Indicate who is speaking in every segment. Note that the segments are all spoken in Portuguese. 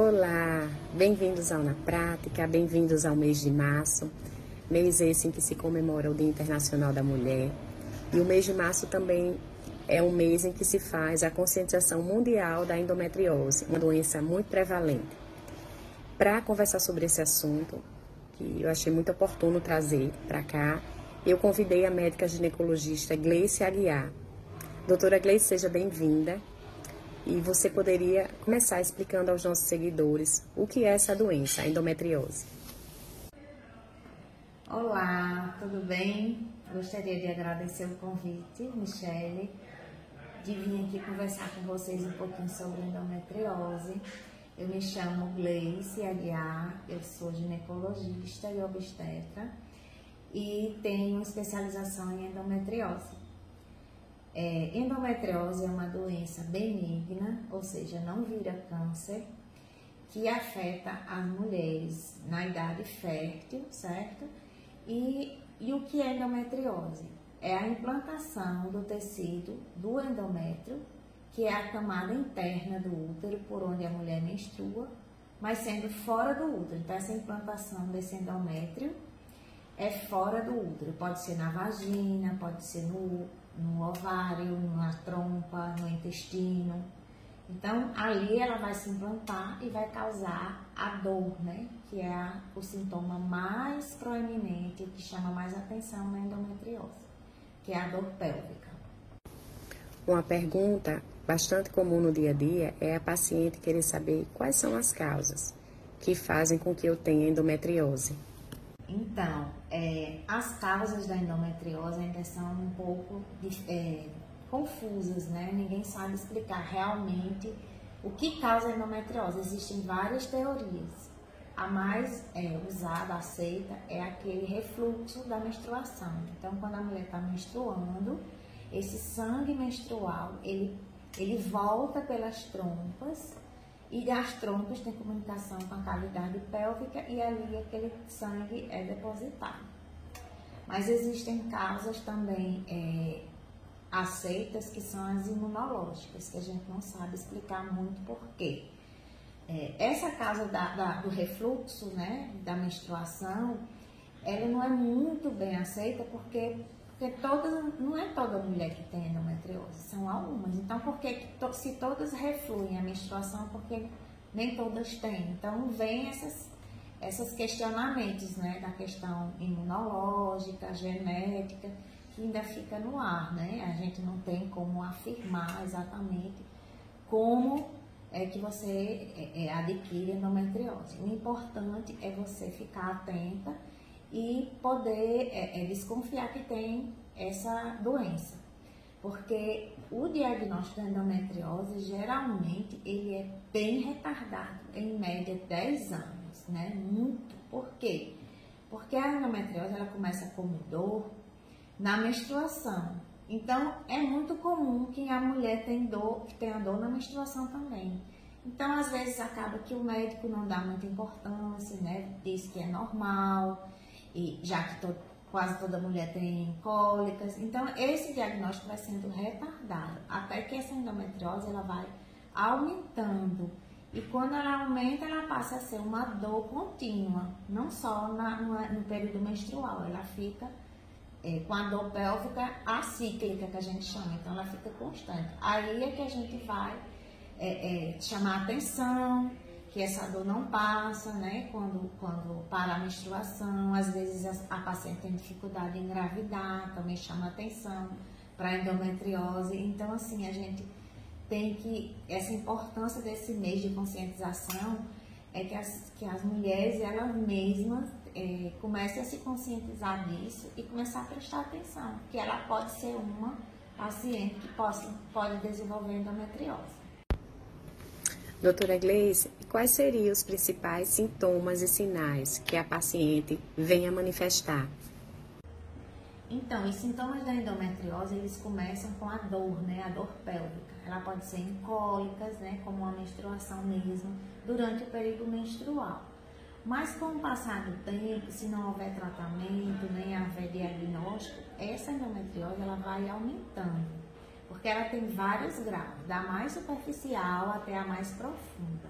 Speaker 1: Olá, bem-vindos ao Na Prática, bem-vindos ao mês de março, mês esse em que se comemora o Dia Internacional da Mulher. E o mês de março também é um mês em que se faz a conscientização mundial da endometriose, uma doença muito prevalente. Para conversar sobre esse assunto, que eu achei muito oportuno trazer para cá, eu convidei a médica ginecologista Gleice Aguiar. Doutora Gleice, seja bem-vinda. E você poderia começar explicando aos nossos seguidores o que é essa doença, a endometriose.
Speaker 2: Olá, tudo bem? Gostaria de agradecer o convite, Michele, de vir aqui conversar com vocês um pouquinho sobre endometriose. Eu me chamo Gleice Aguiar, eu sou ginecologista e obstetra e tenho especialização em endometriose. É, endometriose é uma doença benigna, ou seja, não vira câncer, que afeta as mulheres na idade fértil, certo? E, e o que é endometriose? É a implantação do tecido do endométrio, que é a camada interna do útero, por onde a mulher menstrua, mas sendo fora do útero. Então, essa implantação desse endométrio é fora do útero. Pode ser na vagina, pode ser no no ovário, na trompa, no intestino. Então, ali ela vai se implantar e vai causar a dor, né? Que é a, o sintoma mais proeminente, que chama mais atenção na endometriose, que é a dor pélvica.
Speaker 1: Uma pergunta bastante comum no dia a dia é a paciente querer saber quais são as causas que fazem com que eu tenha endometriose.
Speaker 2: Então, é, as causas da endometriose ainda são um pouco é, confusas, né? Ninguém sabe explicar realmente o que causa a endometriose. Existem várias teorias. A mais é, usada, aceita, é aquele refluxo da menstruação. Então, quando a mulher está menstruando, esse sangue menstrual, ele, ele volta pelas trompas e as trompas têm comunicação com a cavidade pélvica e ali aquele sangue é depositado. Mas existem causas também é, aceitas que são as imunológicas, que a gente não sabe explicar muito porquê. É, essa causa da, da, do refluxo, né, da menstruação, ela não é muito bem aceita porque porque todas, não é toda mulher que tem endometriose, são algumas. Então, por que se todas refluem a menstruação, porque nem todas têm? Então, vem essas, esses questionamentos, né, da questão imunológica, genética, que ainda fica no ar, né? A gente não tem como afirmar exatamente como é que você é, é, adquire endometriose. O importante é você ficar atenta e poder é, é, desconfiar que tem essa doença. Porque o diagnóstico da endometriose, geralmente, ele é bem retardado, em média 10 anos, né? Muito. Por quê? Porque a endometriose, ela começa como dor na menstruação. Então, é muito comum que a mulher tem dor, tenha dor na menstruação também. Então, às vezes, acaba que o médico não dá muita importância, né? Diz que é normal, e já que to, quase toda mulher tem cólicas. Então, esse diagnóstico vai sendo retardado, até que essa endometriose ela vai aumentando. E quando ela aumenta, ela passa a ser uma dor contínua, não só na, no, no período menstrual, ela fica é, com a dor pélvica acíclica, que a gente chama, então ela fica constante. Aí é que a gente vai é, é, chamar atenção, que essa dor não passa, né? Quando, quando para a menstruação, às vezes a, a paciente tem dificuldade em engravidar, também chama atenção para endometriose. Então, assim, a gente tem que, essa importância desse mês de conscientização é que as, que as mulheres, elas mesmas, é, comecem a se conscientizar disso e começar a prestar atenção, que ela pode ser uma paciente que possa, pode desenvolver endometriose.
Speaker 1: Doutora Gleice, quais seriam os principais sintomas e sinais que a paciente venha manifestar?
Speaker 2: Então, os sintomas da endometriose, eles começam com a dor, né? A dor pélvica. Ela pode ser em cólicas, né? Como a menstruação mesmo, durante o período menstrual. Mas com o passar do tempo, se não houver tratamento, nem haver diagnóstico, essa endometriose, ela vai aumentando porque ela tem vários graus, da mais superficial até a mais profunda.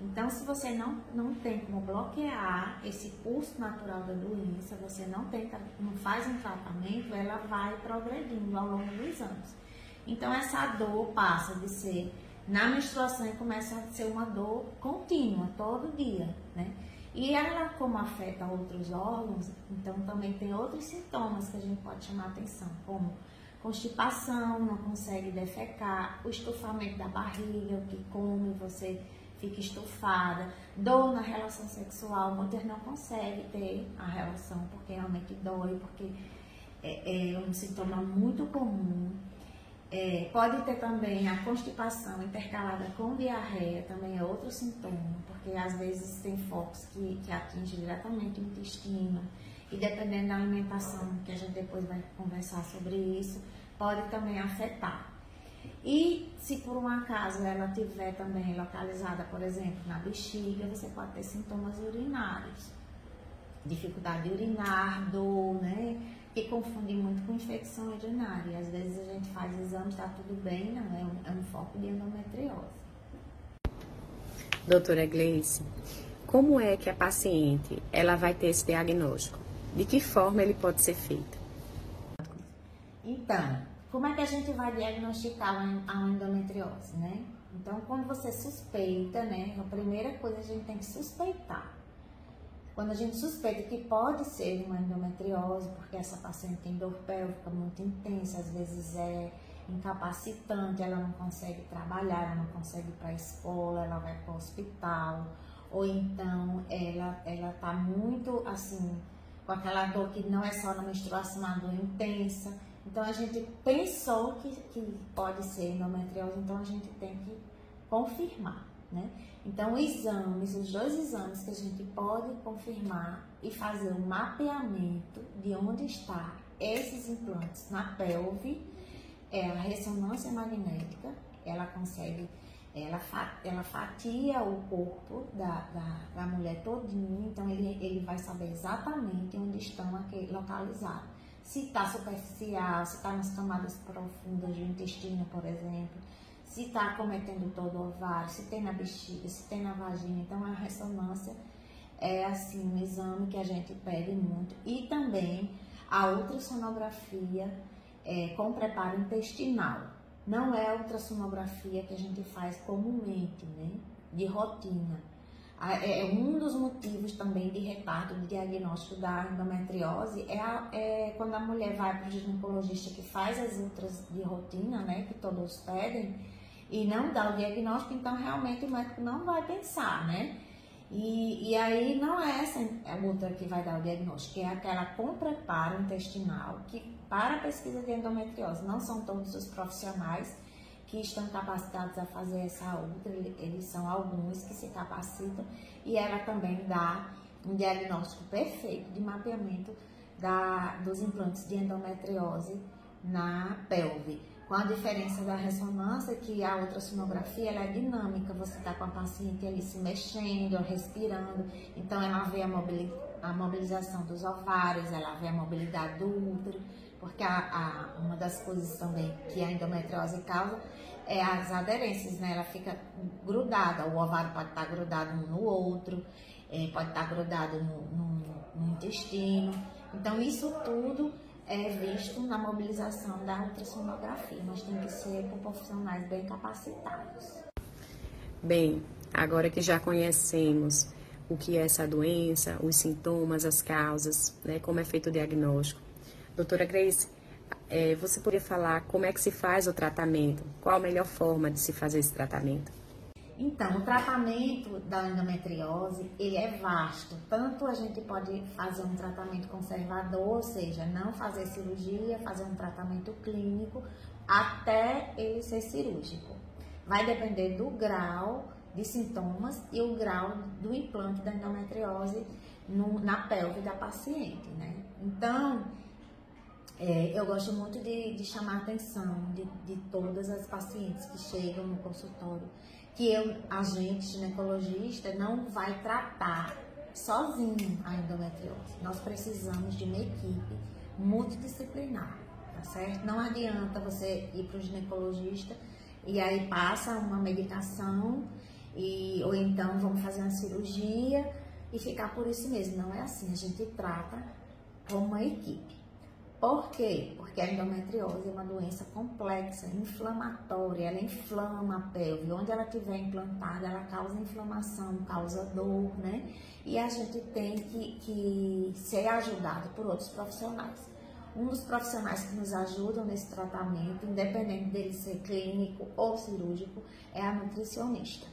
Speaker 2: Então, se você não, não tem como bloquear esse curso natural da doença, você não, tem, não faz um tratamento, ela vai progredindo ao longo dos anos. Então, essa dor passa de ser na menstruação e começa a ser uma dor contínua, todo dia, né? E ela, como afeta outros órgãos, então também tem outros sintomas que a gente pode chamar atenção, como constipação, não consegue defecar, o estufamento da barriga, o que come, você fica estufada, dor na relação sexual, muitas não conseguem ter a relação porque realmente dói, porque é, é um sintoma muito comum. É, pode ter também a constipação intercalada com diarreia, também é outro sintoma, porque às vezes tem focos que, que atingem diretamente o intestino, e dependendo da alimentação, que a gente depois vai conversar sobre isso, pode também afetar. E se por um acaso ela tiver também localizada, por exemplo, na bexiga, você pode ter sintomas urinários. Dificuldade de urinar, dor, né? Que confunde muito com infecção urinária. Às vezes a gente faz exame, está tudo bem, não é um, é um foco de endometriose.
Speaker 1: Doutora Gleice, como é que a paciente ela vai ter esse diagnóstico? De que forma ele pode ser feito?
Speaker 2: Então, como é que a gente vai diagnosticar a endometriose, né? Então, quando você suspeita, né? A primeira coisa a gente tem que suspeitar. Quando a gente suspeita que pode ser uma endometriose, porque essa paciente tem dor pélvica muito intensa, às vezes é incapacitante, ela não consegue trabalhar, ela não consegue ir para a escola, ela vai para o hospital, ou então ela ela tá muito assim com aquela dor que não é só na menstruação, uma dor intensa então a gente pensou que, que pode ser endometriose, então a gente tem que confirmar, né? Então exames, os dois exames que a gente pode confirmar e fazer um mapeamento de onde está esses implantes na pelve é a ressonância magnética, ela consegue, ela, ela fatia o corpo da, da, da mulher todinha, então ele, ele vai saber exatamente onde estão localizados se está superficial, se está nas camadas profundas do intestino, por exemplo, se está cometendo todo o ovário, se tem na bexiga, se tem na vagina. Então, a ressonância é assim um exame que a gente pede muito. E também a ultrassonografia é, com preparo intestinal. Não é a ultrassonografia que a gente faz comumente, né? De rotina. É, é um dos motivos também de retardo de diagnóstico da endometriose é, a, é quando a mulher vai para o ginecologista que faz as ultras de rotina, né, que todos pedem, e não dá o diagnóstico, então realmente o médico não vai pensar, né? E, e aí não é essa a ultra que vai dar o diagnóstico, é aquela com preparo intestinal, que para a pesquisa de endometriose não são todos os profissionais que estão capacitados a fazer essa outra, eles são alguns que se capacitam e ela também dá um diagnóstico perfeito de mapeamento da, dos implantes de endometriose na pelve. Com a diferença da ressonância, que a ultrassonografia ela é dinâmica, você está com a paciente ali se mexendo, respirando, então ela vê a, mobilização dos ovários, ela vê a mobilidade do útero, porque a, a, uma das coisas também que a endometriose causa é as aderências, né? Ela fica grudada, o ovário pode estar grudado um no outro, é, pode estar grudado no, no, no, intestino. Então, isso tudo é visto na mobilização da ultrassonografia, mas tem que ser por profissionais bem capacitados.
Speaker 1: Bem, agora que já conhecemos o que é essa doença, os sintomas, as causas, né, como é feito o diagnóstico, Doutora Grace, é, você poderia falar como é que se faz o tratamento? Qual a melhor forma de se fazer esse tratamento?
Speaker 2: Então, o tratamento da endometriose, ele é vasto. Tanto a gente pode fazer um tratamento conservador, ou seja, não fazer cirurgia, fazer um tratamento clínico, até ele ser cirúrgico. Vai depender do grau de sintomas e o grau do implante da endometriose no, na pelve da paciente, né? Então, é, eu gosto muito de, de chamar a atenção de, de, todas as pacientes que chegam no consultório, que eu, a gente, ginecologista, não vai tratar sozinho a endometriose. Nós precisamos de uma equipe multidisciplinar, tá certo? Não adianta você ir para o ginecologista e aí passa uma medicação e, ou então vamos fazer uma cirurgia e ficar por isso mesmo. Não é assim, a gente trata como uma equipe. Por quê? Porque a endometriose é uma doença complexa, inflamatória, ela inflama a pelve. Onde ela estiver implantada, ela causa inflamação, causa dor, né? E a gente tem que, que ser ajudado por outros profissionais. Um dos profissionais que nos ajudam nesse tratamento, independente dele ser clínico ou cirúrgico, é a nutricionista.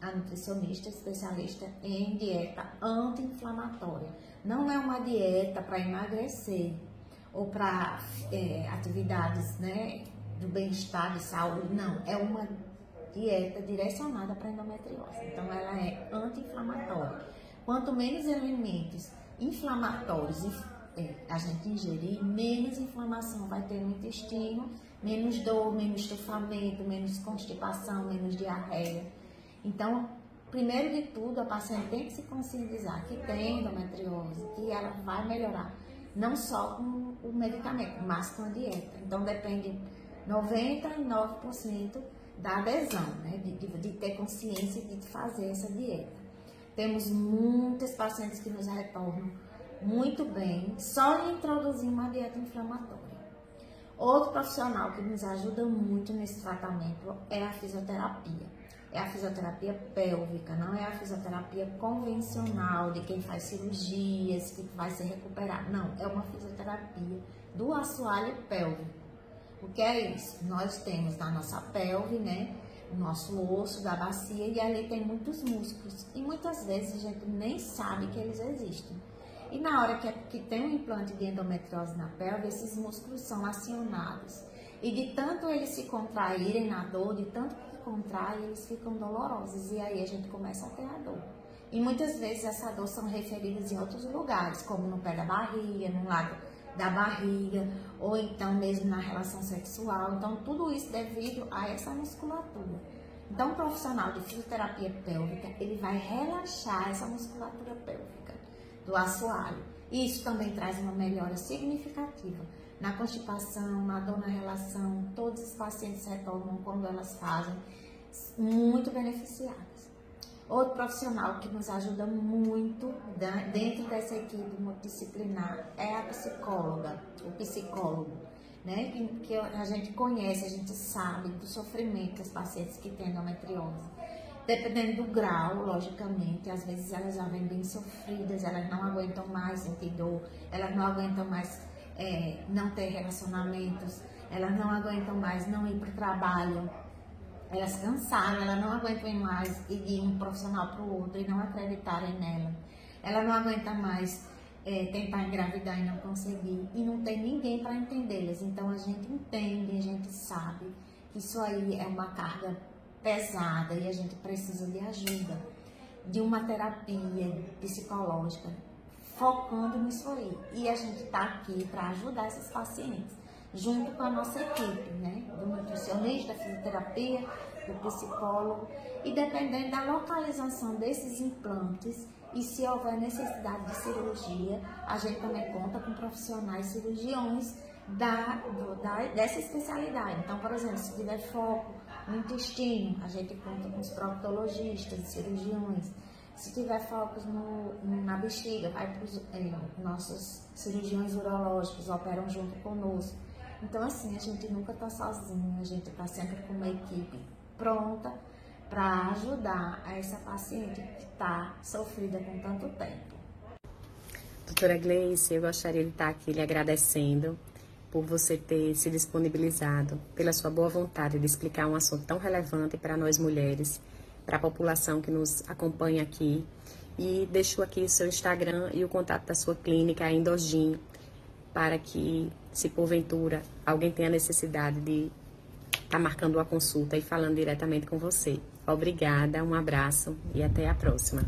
Speaker 2: A nutricionista especialista em dieta anti-inflamatória. Não é uma dieta para emagrecer, ou para é, atividades né, do bem-estar, de saúde. Não, é uma dieta direcionada para endometriose. Então, ela é anti-inflamatória. Quanto menos alimentos inflamatórios é, a gente ingerir, menos inflamação vai ter no intestino, menos dor, menos estufamento, menos constipação, menos diarreia. Então, primeiro de tudo, a paciente tem que se conscientizar que tem endometriose, que ela vai melhorar não só com o medicamento, mas com a dieta. Então depende 99% da adesão, né? De, de, de, ter consciência de fazer essa dieta. Temos muitas pacientes que nos retornam muito bem só em introduzir uma dieta inflamatória. Outro profissional que nos ajuda muito nesse tratamento é a fisioterapia é a fisioterapia pélvica, não é a fisioterapia convencional de quem faz cirurgias, que vai se recuperar. Não, é uma fisioterapia do assoalho pélvico. O que é isso? Nós temos na nossa pelve, né, o nosso osso da bacia e ali tem muitos músculos. E muitas vezes a gente nem sabe que eles existem. E na hora que, que tem um implante de endometriose na pelve, esses músculos são acionados. E de tanto eles se contraírem na dor, de tanto contrai, eles ficam dolorosos e aí a gente começa a ter a dor. E muitas vezes essa dor são referidas em outros lugares, como no pé da barriga, no lado da barriga, ou então mesmo na relação sexual. Então, tudo isso devido a essa musculatura. Então, o profissional de fisioterapia pélvica, ele vai relaxar essa musculatura pélvica do assoalho. Isso também traz uma melhora significativa na constipação, na dor na relação, todos os pacientes retornam quando elas fazem, muito beneficiadas. Outro profissional que nos ajuda muito dentro dessa equipe multidisciplinar é a psicóloga, o psicólogo, né? Que, que a gente conhece, a gente sabe do sofrimento das pacientes que têm endometriose. Dependendo do grau, logicamente, às vezes elas já vêm bem sofridas, elas não aguentam mais sentir dor, elas não aguentam mais é, não ter relacionamentos, elas não aguentam mais não ir para o trabalho, elas cansaram, elas não aguentam mais ir de um profissional para o outro e não acreditarem nela. Ela não aguenta mais é, tentar engravidar e não conseguir. E não tem ninguém para entendê-las. Então a gente entende, a gente sabe que isso aí é uma carga pesada e a gente precisa de ajuda, de uma terapia psicológica, focando nisso aí. E a gente está aqui para ajudar esses pacientes, junto com a nossa equipe, né? Do nutricionista, da fisioterapia, do psicólogo. E dependendo da localização desses implantes e se houver necessidade de cirurgia, a gente também conta com profissionais cirurgiões da, do, da, dessa especialidade. Então, por exemplo, se tiver foco no intestino, a gente conta com os proctologistas, cirurgiões. Se tiver focos no, na bexiga, vai para os é, nossos cirurgiões urológicos, operam junto conosco. Então, assim, a gente nunca está sozinho, a gente está sempre com uma equipe pronta para ajudar essa paciente que está sofrida com tanto tempo.
Speaker 1: Doutora Gleice, eu gostaria de estar aqui lhe agradecendo por você ter se disponibilizado, pela sua boa vontade de explicar um assunto tão relevante para nós mulheres para a população que nos acompanha aqui. E deixo aqui o seu Instagram e o contato da sua clínica, a Endogin, para que, se porventura alguém tenha necessidade de estar tá marcando uma consulta e falando diretamente com você. Obrigada, um abraço e até a próxima.